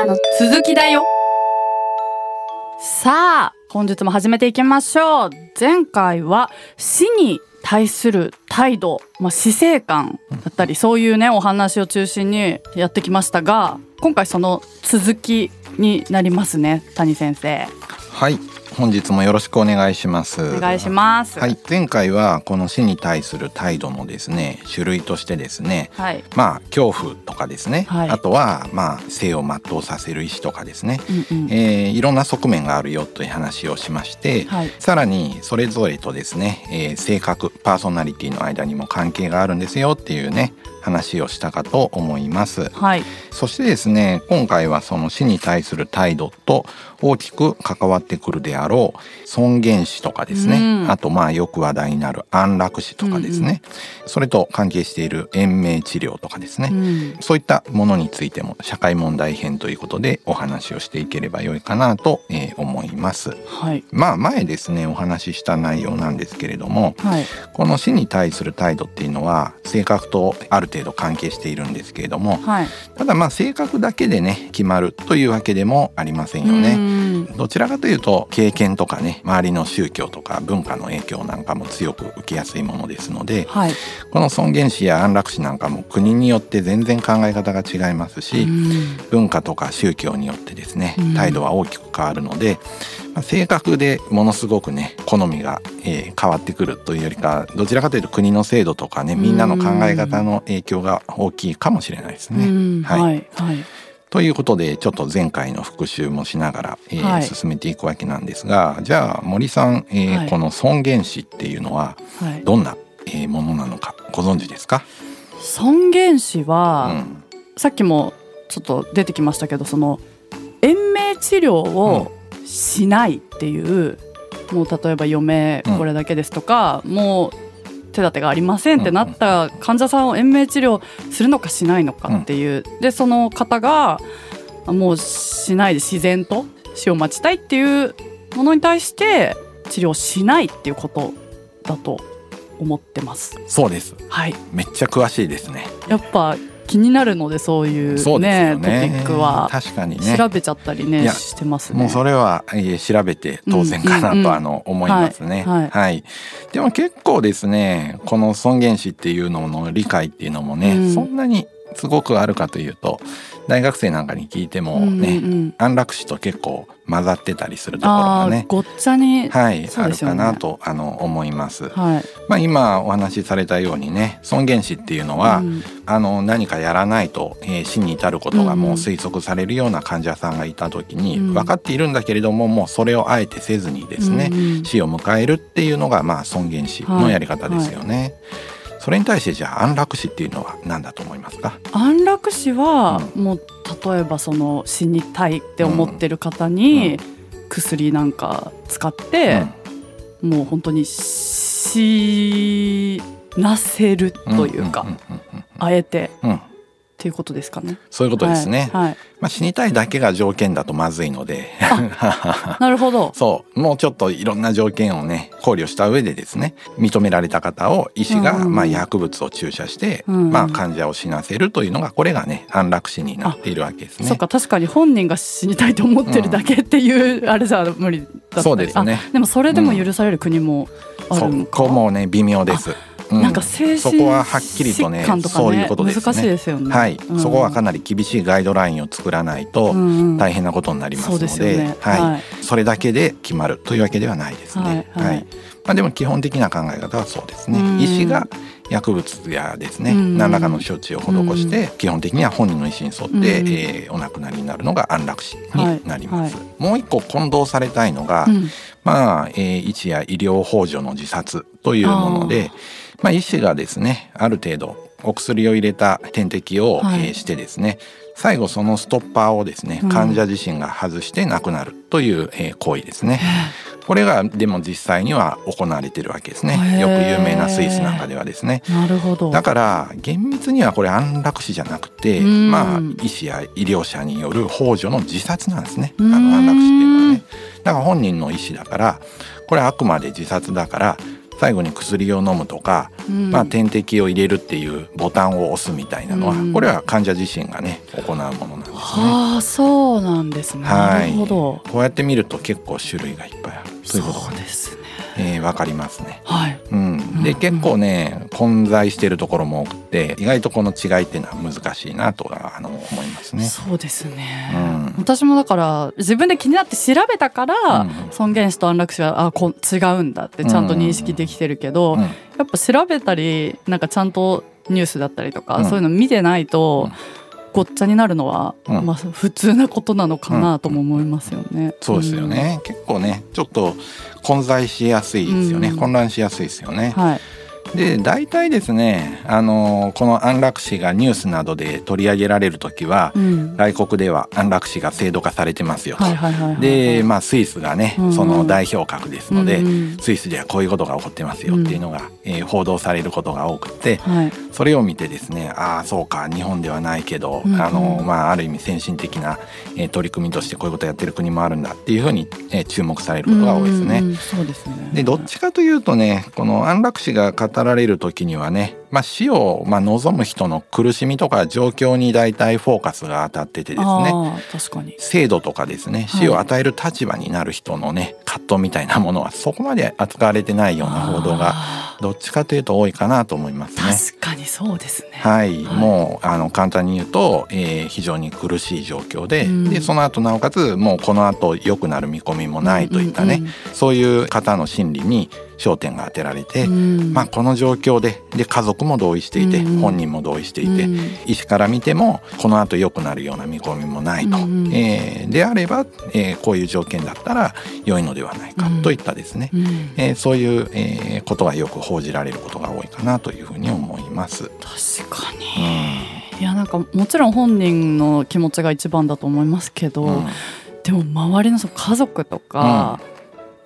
からの続きだよ。さあ本日も始めていきましょう。前回は死に対する態度、まあ、死生観だったりそういうねお話を中心にやってきましたが今回その続きになりますね谷先生。はい。本日もよろしくお願いします。お願いします。はい。前回はこの死に対する態度のですね種類としてですねはい。まあ恐怖とかですね、はい。あとはまあ生を全うさせる意志とかですね、うんうん。えーいろんな側面があるよという話をしまして、はい。さらにそれぞれとですね、えー性格パーソナリティの間にも関係があるんですよっていうね話をしたかと思います。はい。そしてですね今回はその死に対する態度と大きく関わってくるであろう尊厳死とかですね、うん。あとまあよく話題になる安楽死とかですね、それと関係している延命治療とかですね、うん。そういったものについても社会問題編ということでお話をしていければよいかなと、えー思います。はい。まあ前ですねお話しした内容なんですけれどもはい。この死に対する態度っていうのは性格とある程度関係しているんですけれどもはい。ただまあ性格だけでね決まるというわけでもありませんようね。ん。どちらかというと経験とかね周りの宗教とか文化の影響なんかも強く受けやすいものですのではい。この尊厳死や安楽死なんかも国によって全然考え方が違いますし、うん。文化とか宗教によってですねうん。態度は大きく変わるので、まあ性格でものすごくね好みが、えー変わってくるというよりかどちらかというと国の制度とかねみんなの考え方の影響が大きいかもしれないですね。うん。はい。はい。はい。ということでちょっと前回の復習もしながら、えーはい。進めていくわけなんですがじゃあ森さん、えーはい。この尊厳死っていうのははい。どんな、えーものなのかご存知ですか、尊厳死うは、ん。さっきもちょっと出てきましたけどその延命治療をしないっていう、もう例えば余命うんこれだけですとか、もう手立てがありませんってなった患者さんを延命治療するのかしないのかっていう、でその方がもうしないで自然と死を待ちたいっていうものに対して治療しないっていうことだと思ってます。そうです。はい、めっちゃ詳しいですね。やっぱ気になるのでそういうそうね。トピックは。確かにね。調べちゃったりねしてますね。もうそれは、えー調べて当然かなと、あの思いますね。はい。はい。でも結構ですねこの尊厳死っていうのの理解っていうのもね、うん。そんなにすごくあるかというと大学生なんかに聞いてもね、うんうんうん。安楽死と結構混ざってたりするところがねごっちゃに、はい、あるかなとあの思います。はい。まあ今お話しされたようにね尊厳死っていうのは、うん。あの何かやらないと、えー死に至ることがもう推測されるような患者さんがいた時に、うん。分かっているんだけれどももうそれをあえてせずにですね、うんうん。死を迎えるっていうのがまあ尊厳死のやり方ですよね。それに対してじゃあ安楽死っていうのは何だと思いますか？安楽死は、もう例えばその死にたいって思ってる方に、薬なんか使って、もう本当に死なせるというか、んんうんあえてうんうんっていうことですかね。そういうことですね。はいはいまあ、死にたいだけが条件だとまずいので なるほど。そうもうちょっといろんな条件をね考慮した上でですね認められた方を医師が、うんうんまあ、薬物を注射して、うんうんまあ、患者を死なせるというのがこれがね安楽死になっているわけですね。そうか確かに本人が死にたいと思ってるだけっていう、あれじゃ無理だったりそうですねあでもそれでも許される国もあそるのか、こもね微妙です。うなんか精そ神こははっきりとね疾患とかねそういうことですね。難しいですよね。はい、うん。そこはかなり厳しいガイドラインを作らないと大変なことになりますので,、はい。はい。それだけで決まるというわけではないですね。はいはい。まあ、でも基本的な考え方はそうですね。うん。医師が薬物やですね、うん。何らかの処置を施して、基本的には本人の意思に沿って、うん。えーお亡くなりになるのが安楽死になります。はいもう一個混同されたいのが、うん。まあ、えー医師や医療法助の自殺というもので、まあ、医師がですねある程度お薬を入れた点滴を、はいえーしてですね最後そのストッパーをですねうん患者自身が外して亡くなるという、えー行為ですね。これがでも実際には行われてるわけですね。よく有名なスイスなんかではですね。なるほどだから厳密にはこれ安楽死じゃなくて、うんまあ医師や医療者による幇助の自殺なんですね。あうんの安楽死っていうのはね。だから本人の意思だからこれはあくまで自殺だから最後に薬を飲むとか、うんまあ、点滴を入れるっていうボタンを押すみたいなのは、うんこれは患者自身がね行うものなんですね。ああそうなんですね。なるほど。こうやって見ると結構種類がいっぱいあるということが、ね、ですね。えー、分かりますね。はい。うん、で結構ね混在しているところも多くて意外とこの違いっていうのは難しいなとはあの思いますね。そうですね、うん。私もだから自分で気になって調べたから、うん。尊厳死と安楽死はあこ違うんだってちゃんと認識できてるけど、うん。やっぱ調べたりなんかちゃんとニュースだったりとか、うん。そういうの見てないと、うんごっちゃになるのは、うんまあ普通なことなのかなとも思いますよね。そうですよね、結構ねちょっと混在しやすいですよね、うん混乱しやすいですよね。うん。はい。で大体ですねあのこの安楽死がニュースなどで取り上げられる時は、うん。外国では安楽死が制度化されてますよと。でまあスイスがね、うんうんその代表格ですので、うんうんスイスではこういうことが起こってますよっていうのが、えー報道されることが多くてはい。それを見てですねああそうか日本ではないけど、うんうんあのまあ、ある意味先進的な、えー取り組みとしてこういうことをやってる国もあるんだっていうふうに、えー注目されることが多いですね。うんうんうんそうですね。でどっちかというとねこの安楽死が語られる時にはね、まあ、死を、まあ、望む人の苦しみとか状況に大体フォーカスが当たっててですね。確かに。制度とかですねはい。死を与える立場になる人のね葛藤みたいなものはそこまで扱われてないような報道があどっちかというと多いかなと思いますね。ー確かにそうですね。はい、はい。もうあの簡単に言うと、えー非常に苦しい状況で,、うん。でその後なおかつもうこの後良くなる見込みもないといったね、うんうん。そういう方の心理に焦点が当てられて、うん。まあ、この状況でで家族も同意していて、うん本人も同意していて、うん。医師から見てもこの後良くなるような見込みもないと、えーであれば、えーこういう条件だったら良いのではないかうん。といったですね、うん。えーそういう、えーことがよく報じられることが多いかなというふうに思います。確かに。うん。いやなんかもちろん本人の気持ちが一番だと思いますけど、うん。でも周りのその家族とか、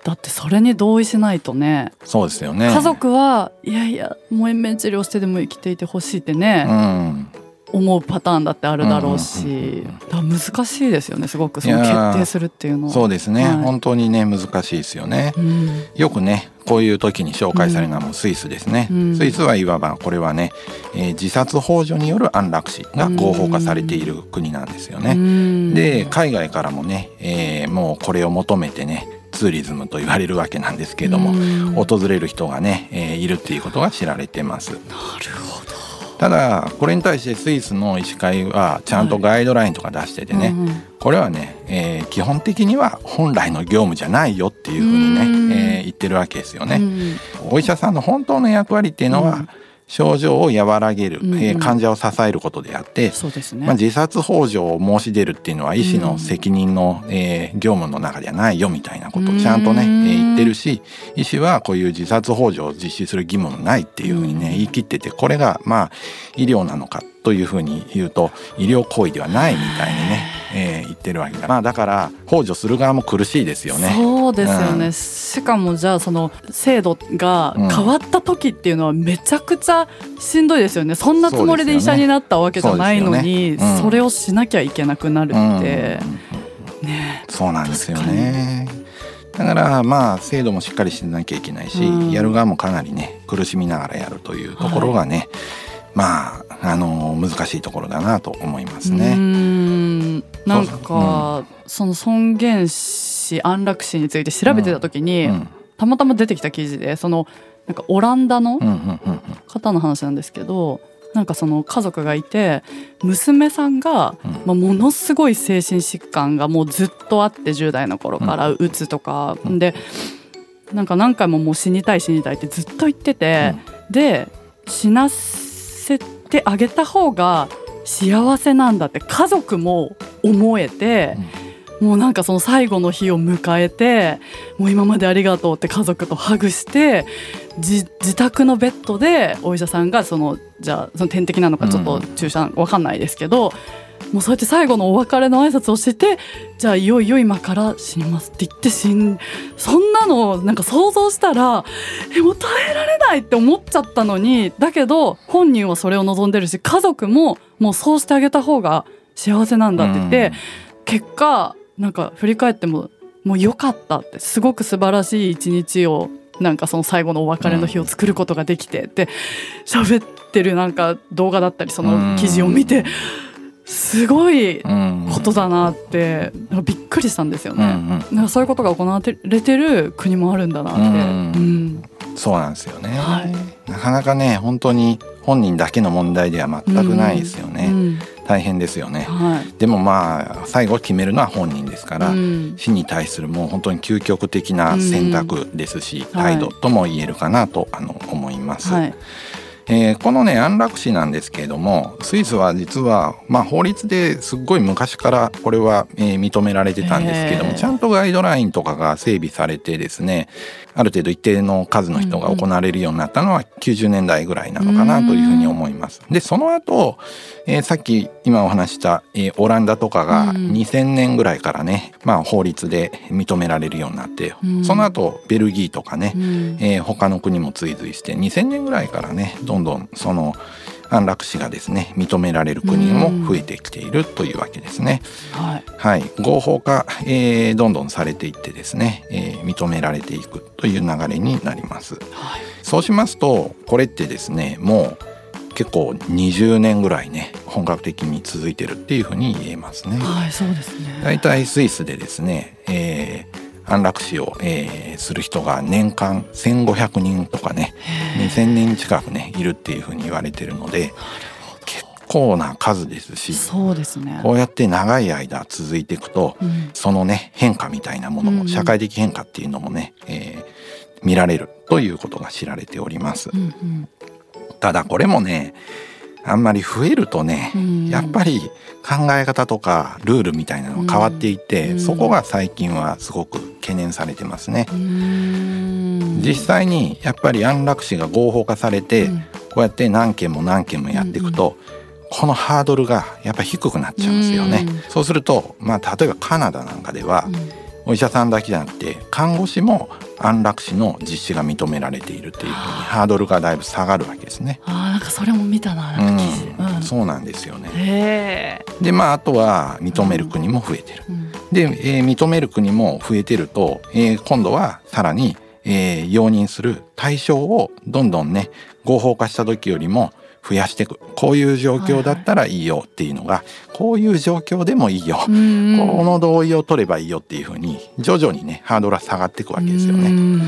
だってそれに同意しないとね。そうですよね。家族はいやいやもう延命治療してでも生きていてほしいってね、うん、思うパターンだってあるだろうし、うんうん難しいですよねすごく。その決定するっていうのは。そうですね、はい。本当にね難しいですよね。うん。よくねこういう時に紹介されるのはもうスイスですね、うん。スイスはいわばこれはね、えー自殺幇助による安楽死が合法化されている国なんですよね。うん。で海外からもね、えーもうこれを求めてねツーリズムと言われるわけなんですけれども、うん訪れる人がね、えーいるっていうことが知られてます。なるほど。ただこれに対してスイスの医師会はちゃんとガイドラインとか出しててね、うんうんこれはね、えー基本的には本来の業務じゃないよっていうふうにうんね、えー言ってるわけですよね。うんお医者さんの本当の役割っていうのは、うん症状を和らげる、うんうん。えー患者を支えることであって、そうですね。まあ、自殺幇助を申し出るっていうのは医師の責任の、えー業務の中ではないよみたいなことをちゃんとね、えうんー言ってるし医師はこういう自殺幇助を実施する義務もないっていうふうにね、うん言い切っててこれがまあ医療なのかというふうに言うと医療行為ではないみたいにね、えー言ってるわけだ。まあだから幇助する側も苦しいですよね。そうですよね、うん。しかもじゃあその制度がうん変わった時っていうのはめちゃくちゃしんどいですよね。そんなつもりで医者になったわけじゃないのにそ,、ね。うん。れをしなきゃいけなくなるって、ね。そうなんですよね。だからまあ制度もしっかりしてなきゃいけないし、うん。やる側もかなりね苦しみながらやるというところがね、まああの難しいところだなと思いますね。ん。なんそうかその尊厳死安楽死について調べてた時に、うん。たまたま出てきた記事でそのなんかオランダのうんうんうん。方の話なんですけどなんかその家族がいて娘さんが、うん。まあ、ものすごい精神疾患がもうずっとあって10代の頃からうつとか、うん。でなんか何回ももう死にたい死にたいってずっと言ってて、で死なせてあげた方が幸せなんだって家族も思えて。もうなんかその最後の日を迎えてもう今までありがとうって家族とハグして自自宅のベッドでお医者さんがそのじゃあその点滴なのかちょっと注射わかんないですけど、もうそうやって最後のお別れの挨拶をしてじゃあいよいよ今から死にますって言って死んそんなのなんか想像したらえもう耐えられないって思っちゃったのにだけど本人はそれを望んでるし家族ももうそうしてあげた方が幸せなんだって言って、結果なんか振り返ってももう良かったってすごく素晴らしい一日をなんかその最後のお別れの日を作ることができてって喋ってるなんか動画だったりその記事を見て、すごいうんことだなってびっくりしたんですようんうね。ん。なんかそういうことが行われてる国もあるんだなって。うんうん。そうなんですよね、はい。なかなかね本当に本人だけの問題では全くないですよね、うん。大変ですよね。はい。でもまあ最後決めるのは本人ですから、うん。死に対するもう本当に究極的な選択ですし、態度とも言えるかなとあの思います、はい。えーこのね安楽死なんですけれどもスイスは実は、まあ、法律ですっごい昔からこれは、えー認められてたんですけども、ちゃんとガイドラインとかが整備されてですねある程度一定の数の人が行われるようになったのは90年代ぐらいなのかなというふうに思います。でその後、えーさっき今お話しした、えーオランダとかがうん2000年ぐらいからね、まあ、法律で認められるようになって、うん。その後ベルギーとかね、うん。えー他の国も追随して2000年ぐらいからねどんどんその安楽死がですね認められる国も増えてきているというわけですね。はい。はい、合法化、えーどんどんされていってですね、えー認められていくという流れになります。はい。そうしますとこれってですねもう結構20年ぐらいね本格的に続いてるっていうふうに言えますね。はい。そうですね。大体スイスでですね、えー安楽死を、えーする人が年間1500人とかねへー。2000人近くねいるっていうふうに言われてるので結構な数ですしそうですね。こうやって長い間続いていくとうん。そのね変化みたいなものうんうん。も社会的変化っていうのもね、えー見られるということが知られております。う。ん。ただこれもねあんまり増えるとね、うんやっぱり考え方とかルールみたいなのが変わっていって、うんそこが最近はすごく懸念されてますね。うん。うん実際にやっぱり安楽死が合法化されて、うんこうやって何件も何件もやっていくと、このハードルがやっぱり低くなっちゃうんですよね。うんそうすると、まあ、例えばカナダなんかでは、お医者さんだけじゃなくて看護師も安楽死の実施が認められているっていうふうにハードルがだいぶ下がるわけですね。あーなんかそれも見たななんか記事。うん、そうなんですよね。でまああとは認める国も増えてる。うんで、えー認める国も増えてると、えー今度はさらに、えー容認する対象をどんどんね合法化した時よりも増やしていくこういう状況だったらいいよっていうのが、こういう状況でもいいよ、うんこの同意を取ればいいよっていうふうに徐々にねハードルは下がっていくわけですよね。うん。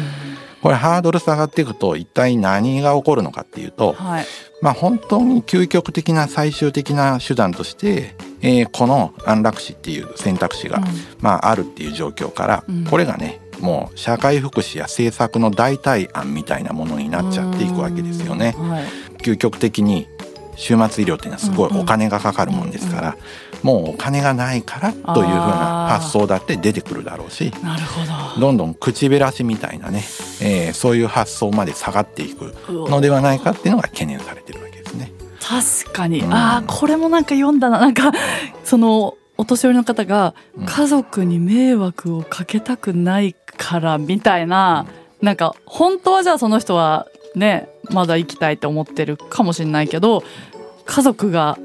これハードル下がっていくと一体何が起こるのかっていうと、はい。まあ、本当に究極的な最終的な手段として、えーこの安楽死っていう選択肢が、まあ、あるっていう状況から、うん。これがねもう社会福祉や政策の代替案みたいなものになっちゃっていくわけですよね。うんはい。究極的に終末医療っていうのはすごいお金がかかるもんですから、もうお金がないからというふうな発想だって出てくるだろうしなるほど。どんどん口減らしみたいなね、えーそういう発想まで下がっていくのではないかっていうのが懸念されてるわけですね。確かに、うんああこれもなんか読んだななんかそのお年寄りの方がうん家族に迷惑をかけたくないからみたいな、なんか本当はじゃあその人はねまだ生きたいと思ってるかもしれないけど家族が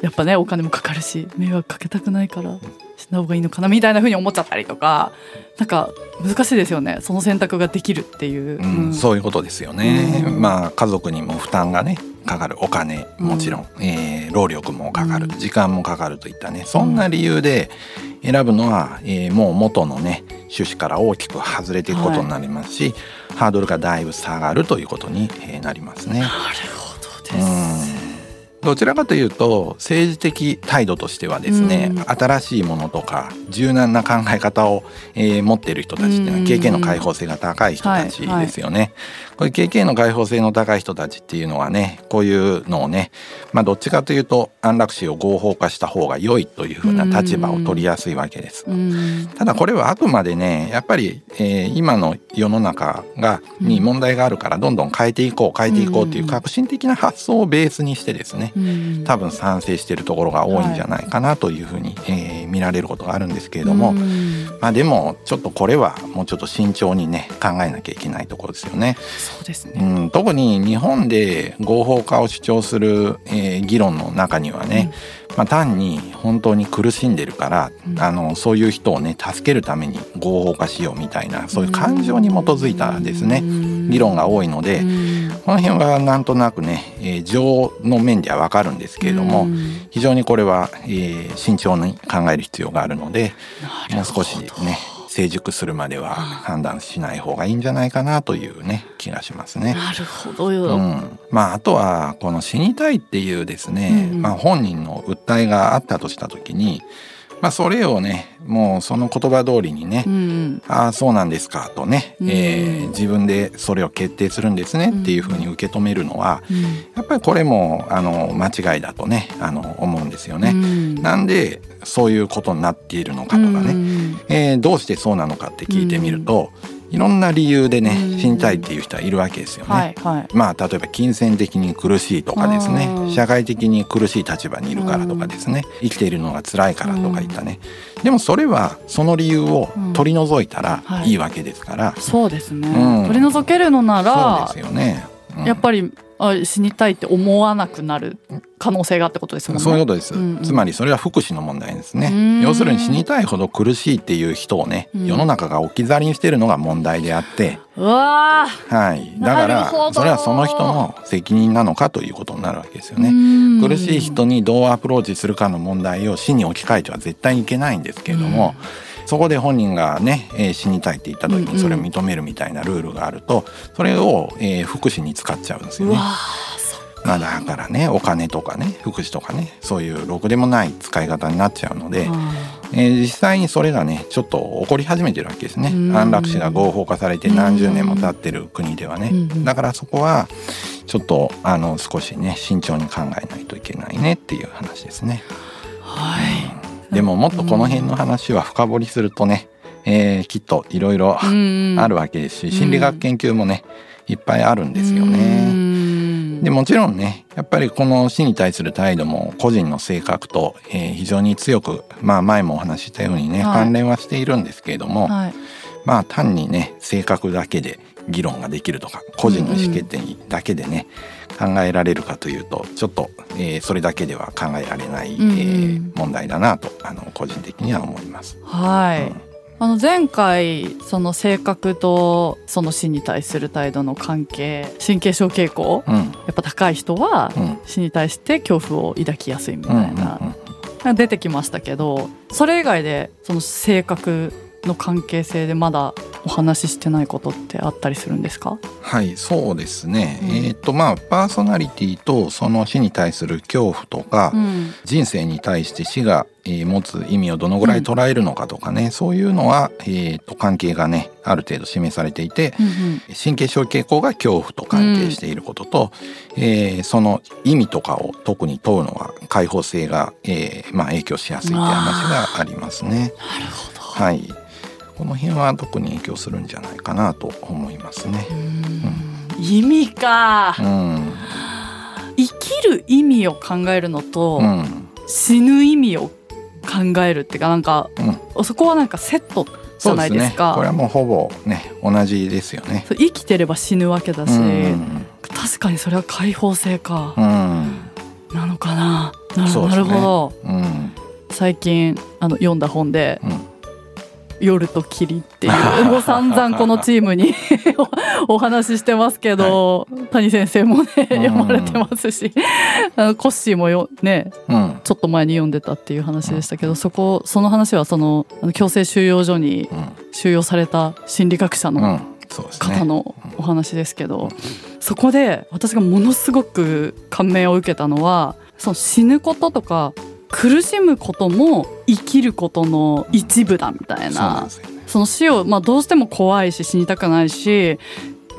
やっぱねお金もかかるし迷惑かけたくないから死んだ方がいいのかなみたいな風に思っちゃったりとかなんか難しいですよね。その選択ができるっていう。うんうん。そういうことですよね、うん。まあ家族にも負担がねかかるお金もちろん、えー労力もかかる。うん。時間もかかるといったね。そんな理由で選ぶのは、えーもう元のね趣旨から大きく外れていくことになりますし、ハードルがだいぶ下がるということにえーなりますね。なるほどです。どちらかというと政治的態度としてはですね、うん。新しいものとか柔軟な考え方を、えー持っている人たちっていうのはうん。経験の開放性が高い人たちですよね。これ経験の開放性の高い人たちっていうのはねこういうのをね、まあ、どっちかというと安楽死を合法化した方が良いというふうな立場を取りやすいわけです。うん。ただこれはあくまでねやっぱり、えー今の世の中がに問題があるからどんどん変えていこう変えていこうっていう革新的な発想をベースにしてですねうん。多分賛成しているところが多いんじゃないかなというふうに、えー見られることがあるんですけれども、うん。まあでもちょっとこれはもうちょっと慎重にね考えなきゃいけないところですよね。そうですうね。ん、特に日本で合法化を主張する、えー議論の中にはね、まあ、単に本当に苦しんでるから、うん。あのそういう人をね助けるために合法化しようみたいなそういう感情に基づいたですね、議論が多いので、この辺はなんとなくね、えー、情の面ではわかるんですけれども、非常にこれは、えー、慎重に考える必要があるのでもう少しね成熟するまでは判断しない方がいいんじゃないかなというね気がしますね。なるほどよ、うん、まああとはこの死にたいっていうですね、うん、まあ、本人の訴えがあったとした時にまあ、それをねもうその言葉通りにね、うん、ああそうなんですかとね、うん、えー、自分でそれを決定するんですねっていうふうに受け止めるのは、うん、やっぱりこれもあの間違いだとねあの思うんですよね。なんでそういうことになっているのかとかね、えー、どうしてそうなのかって聞いてみると、いろんな理由でね死にたいっていう人はいるわけですよね。はいはい、まあ例えば金銭的に苦しいとかですね。社会的に苦しい立場にいるからとかですね。生きているのが辛いからとかいったね。でもそれはその理由を取り除いたらい。いわけですから、はい、そうですね、うん、取り除けるのならそうですよね、うん、やっぱりあ死にたいって思わなくなる可能性がってことですもんね。そういうことです、うんうん、つまりそれは福祉の問題ですね。要するに死にたいほど苦しいっていう人をね、うん、世の中が置き去りにしてるのが問題であって、はい、だからそれはその人の責任なのかということになるわけですよね。苦しい人にどうアプローチするかの問題を死に置き換えては絶対にいけないんですけれども。うんそこで本人がね、えー、死にたいって言った時にそれを認めるみたいなルールがあるとそれを、えー、福祉に使っちゃうんですよね。まあ、だからねお金とかね福祉とかねそういうろくでもない使い方になっちゃうので、えー、実際にそれがねちょっと起こり始めてるわけですね。安楽死が合法化されて何十年も経ってる国ではね。だからそこはちょっとあの少しね慎重に考えないといけないねっていう話ですね。はい、でももっとこの辺の話は深掘りするとね、えー、きっといろいろあるわけですし心理学研究もねいっぱいあるんですよね。でもちろんねやっぱりこの死に対する態度も個人の性格と、えー、非常に強く、まあ、前もお話ししたようにね、はい、関連はしているんですけれども、はい、まあ単にね性格だけで議論ができるとか個人の意思決定だけでね、考えられるかというとちょっと、えー、それだけでは考えられない、うん、えー、問題だなとあの個人的には思います。はい、うん。あの前回その性格とその死に対する態度の関係神経症傾向、うん、やっぱ高い人は死に対して恐怖を抱きやすいみたいな、出てきましたけどそれ以外でその性格の関係性でまだお話ししてないことってあったりするんですか？はいそうですね、うん、えっ、とまあパーソナリティとその死に対する恐怖とか、うん、人生に対して死が、えー、持つ意味をどのぐらい捉えるのかとかね、うん、そういうのは、えーと、関係がねある程度示されていて、うんうん、神経症傾向が恐怖と関係していることと、うん、えー、その意味とかを特に問うのは開放性が、えーまあ、影響しやすいって話がありますね。なるほど。はいこの辺は特に影響するんじゃないかなと思いますね。うん、意味か、うん、生きる意味を考えるのと、うん、死ぬ意味を考えるっていうかなんか、そこはなんかセットじゃないですか。すね、これはもうほぼね同じですよね。生きてれば死ぬわけだし、確かにそれは開放性か、なのかな。なる,、ね、なるほど。最近あの読んだ本で、夜と霧っていう もう散々このチームに お話ししてますけど、はい、谷先生もね読まれてますし あのコッシーもよね、うん、ちょっと前に読んでたっていう話でしたけど、うん、そこその話はその強制収容所に収容された心理学者の方のお話ですけど、そこで私がものすごく感銘を受けたのはその死ぬこととか苦しむことも生きることの一部だみたいな、その死を、まあ、どうしても怖いし死にたくないし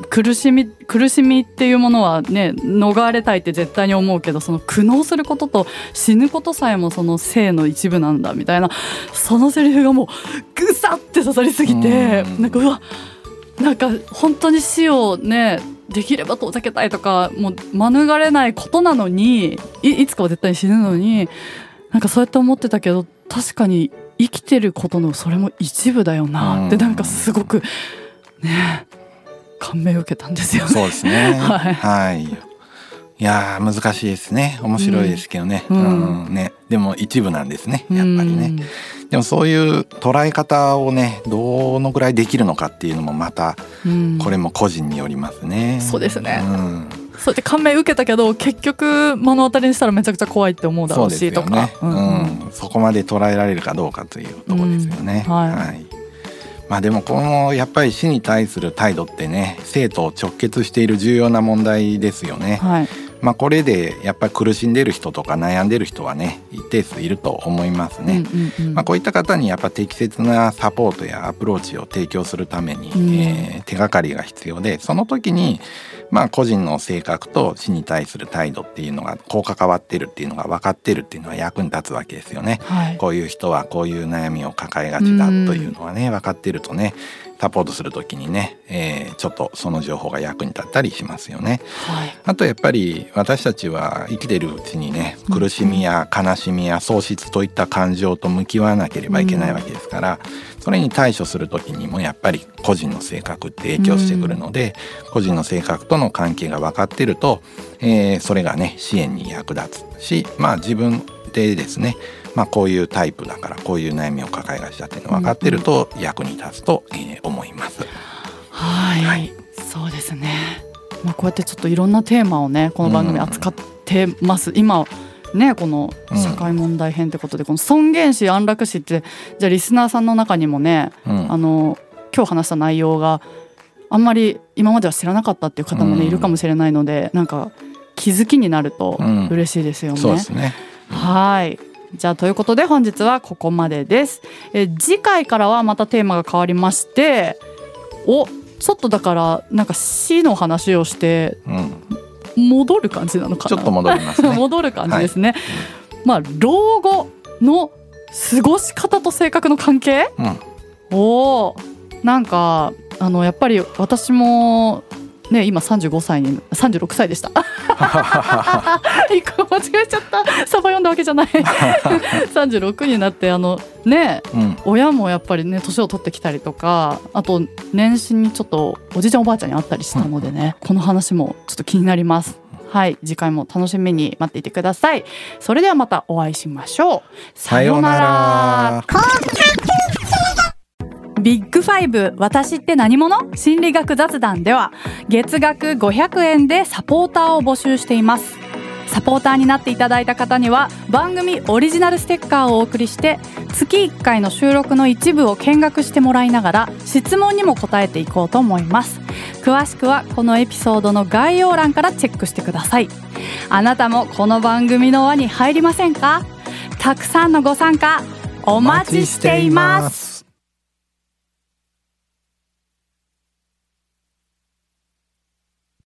苦しみ苦しみっていうものはね逃れたいって絶対に思うけどその苦悩することと死ぬことさえもその生の一部なんだみたいな。そのセリフがもうぐさって刺さりすぎてん。なんかうわなんか本当に死をねできれば遠ざけたいとかもう免れないことなのにいつかは絶対に死ぬのになんかそうやって思ってたけど確かに生きてることのそれも一部だよな。ってなんかすごくね感銘を受けたんですよね。そうですね。はい、はい。いやー難しいですね。面白いですけどね,、うん。うん。ね。でも一部なんですね。やっぱりね、うんでもそういう捉え方をねどのぐらいできるのかっていうのもまたうん。これも個人によりますね。そうですね。うんそうやって感銘受けたけど結局目の当たりにしたらめちゃくちゃ怖いって思うだろそうしとか。うん。そこまで捉えられるかどうかというところですよね。うん。はい。まあでもこのやっぱり死に対する態度ってね生徒を直結している重要な問題ですよね。はい。まあこれでやっぱり苦しんでる人とか悩んでる人はね一定数いると思いますね。まあ、こういった方にやっぱ適切なサポートやアプローチを提供するために、うん。えー手がかりが必要でその時に、まあ、個人の性格と死に対する態度っていうのがこう関わってるっていうのが分かってるっていうのは役に立つわけですよね。はいこういう人はこういう悩みを抱えがちだというのはね分かってるとねサポートする時にね、えーちょっとその情報が役に立ったりしますよね。はいあとやっぱり私たちは生きてるうちにねうん苦しみや悲しみや喪失といった感情と向き合わなければいけないわけですから、それに対処する時にもやっぱり個人の性格って影響してくるので、個人の性格との関係が分かってると、えーそれがね支援に役立つしまあ自分でですねまあこういうタイプだからこういう悩みを抱えがちだっていうのが分かってると役に立つと、えー思います。はい、はいそうですね。まあこうやってちょっといろんなテーマをねこの番組扱ってます。今ねこの社会問題編ってことで、この尊厳死安楽死ってじゃあリスナーさんの中にもね、うんあの今日話した内容があんまり今までは知らなかったっていう方もね、うんいるかもしれないのでなんか気づきになるとうん嬉しいですよね。ね。はい。じゃあということで本日はここまでです。え次回からはまたテーマが変わりまして、おちょっとだからなんか死の話をしてうん、戻る感じなのかな？ちょっと戻りますね。戻る感じですね。まあ老後の過ごし方と性格の関係？うんおお、なんかあのやっぱり私も。ね、今35歳に36歳でした。一個間違えちゃった。サバ読んだわけじゃない。36になってあのねうん。親もやっぱりね年を取ってきたりとかあと年始にちょっとおじいちゃんおばあちゃんに会ったりしたのでね、この話もちょっと気になります。はい。次回も楽しみに待っていてください。それではまたお会いしましょう。さようなら。ビッグファイブ私って何者？心理学雑談では月額500円でサポーターを募集しています。サポーターになっていただいた方には番組オリジナルステッカーをお送りして月1回の収録の一部を見学してもらいながら質問にも答えていこうと思います。詳しくはこのエピソードの概要欄からチェックしてください。あなたもこの番組の輪に入りませんか？たくさんのご参加お待ちしています。